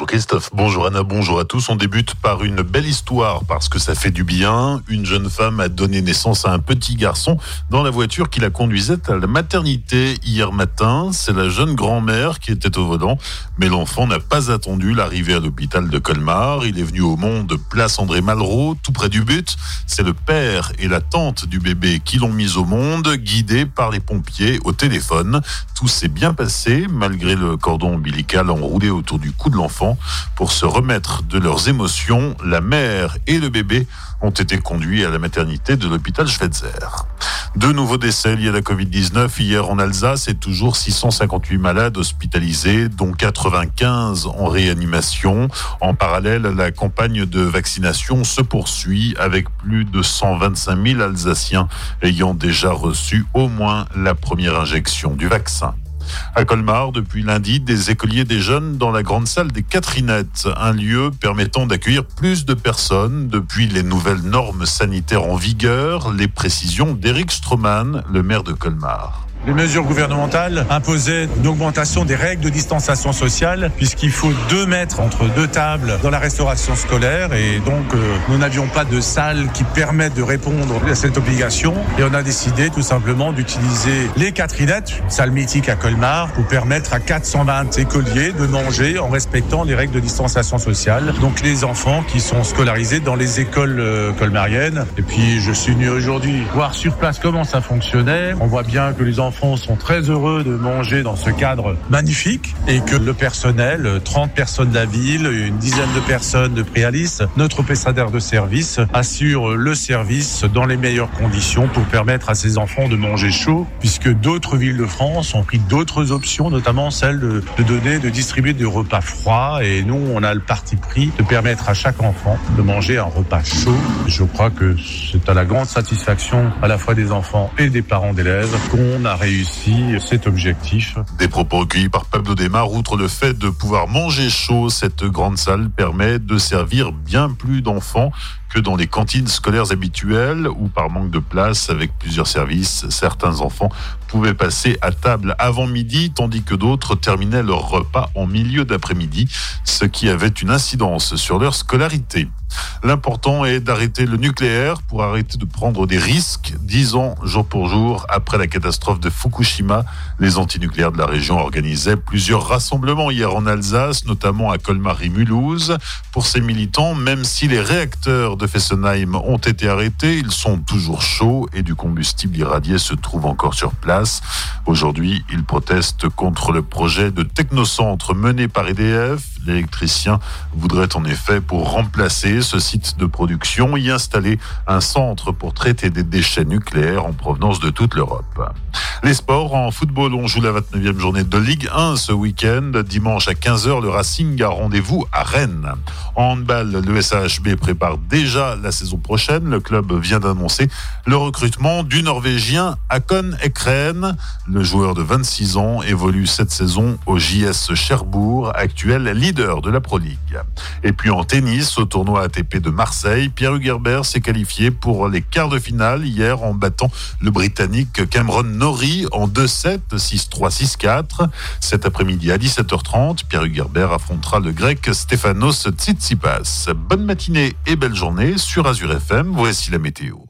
Bonjour Christophe, bonjour Anna, bonjour à tous. On débute par une belle histoire parce que ça fait du bien. Une jeune femme a donné naissance à un petit garçon dans la voiture qui la conduisait à la maternité hier matin. C'est la jeune grand-mère qui était au volant, mais l'enfant n'a pas attendu l'arrivée à l'hôpital de Colmar. Il est venu au monde place André Malraux, tout près du but. C'est le père et la tante du bébé qui l'ont mis au monde, guidés par les pompiers au téléphone. Tout s'est bien passé malgré le cordon ombilical enroulé autour du cou de l'enfant pour se remettre de leurs émotions. La mère et le bébé ont été conduits à la maternité de l'hôpital Schweitzer. De nouveaux décès liés à la Covid-19 hier en Alsace et toujours 658 malades hospitalisés, dont 95 en réanimation. En parallèle, la campagne de vaccination se poursuit avec plus de 125 000 Alsaciens ayant déjà reçu au moins la première injection du vaccin. À Colmar, depuis lundi, des écoliers des jeunes dans la grande salle des Catherinettes, un lieu permettant d'accueillir plus de personnes depuis les nouvelles normes sanitaires en vigueur, les précisions d'Éric Stroman, le maire de Colmar. Les mesures gouvernementales imposaient une augmentation des règles de distanciation sociale puisqu'il faut deux mètres entre deux tables dans la restauration scolaire et donc euh, nous n'avions pas de salle qui permette de répondre à cette obligation et on a décidé tout simplement d'utiliser les Catherinettes, une salle mythique à Colmar, pour permettre à 420 écoliers de manger en respectant les règles de distanciation sociale. Donc les enfants qui sont scolarisés dans les écoles euh, colmariennes. Et puis je suis venu aujourd'hui voir sur place comment ça fonctionnait. On voit bien que les enfants enfants sont très heureux de manger dans ce cadre magnifique et que le personnel, 30 personnes de la ville, une dizaine de personnes de Préalis, notre prestataire de service assure le service dans les meilleures conditions pour permettre à ces enfants de manger chaud puisque d'autres villes de France ont pris d'autres options, notamment celle de donner, de distribuer des repas froids et nous on a le parti pris de permettre à chaque enfant de manger un repas chaud. Je crois que c'est à la grande satisfaction à la fois des enfants et des parents d'élèves qu'on a réussi cet objectif. Des propos recueillis par Pablo Desmar, outre le fait de pouvoir manger chaud, cette grande salle permet de servir bien plus d'enfants que dans les cantines scolaires habituelles ou par manque de place avec plusieurs services, certains enfants pouvaient passer à table avant midi tandis que d'autres terminaient leur repas en milieu d'après-midi, ce qui avait une incidence sur leur scolarité. L'important est d'arrêter le nucléaire pour arrêter de prendre des risques. Dix ans jour pour jour après la catastrophe de Fukushima, les antinucléaires de la région organisaient plusieurs rassemblements hier en Alsace, notamment à Colmar et Mulhouse. Pour ces militants, même si les réacteurs de Fessenheim ont été arrêtés, ils sont toujours chauds et du combustible irradié se trouve encore sur place. Aujourd'hui, ils protestent contre le projet de technocentre mené par EDF. L'électricien voudrait en effet, pour remplacer ce site de production, y installer un centre pour traiter des déchets nucléaires en provenance de toute l'Europe. Les sports, en football, on joue la 29e journée de Ligue 1 ce week-end. Dimanche à 15h, le Racing a rendez-vous à Rennes. En handball, le SHB prépare déjà la saison prochaine. Le club vient d'annoncer le recrutement du Norvégien Akon Ekren. Le joueur de 26 ans évolue cette saison au JS Cherbourg, actuel leader de la Pro League. Et puis en tennis, au tournoi ATP de Marseille, Pierre Hugerbert s'est qualifié pour les quarts de finale hier en battant le Britannique Cameron Norrie en 2-7, 6-3, 6-4. Cet après-midi à 17h30, Pierre Hugerbert affrontera le grec Bonne matinée et belle journée sur Azure FM. Voici la météo.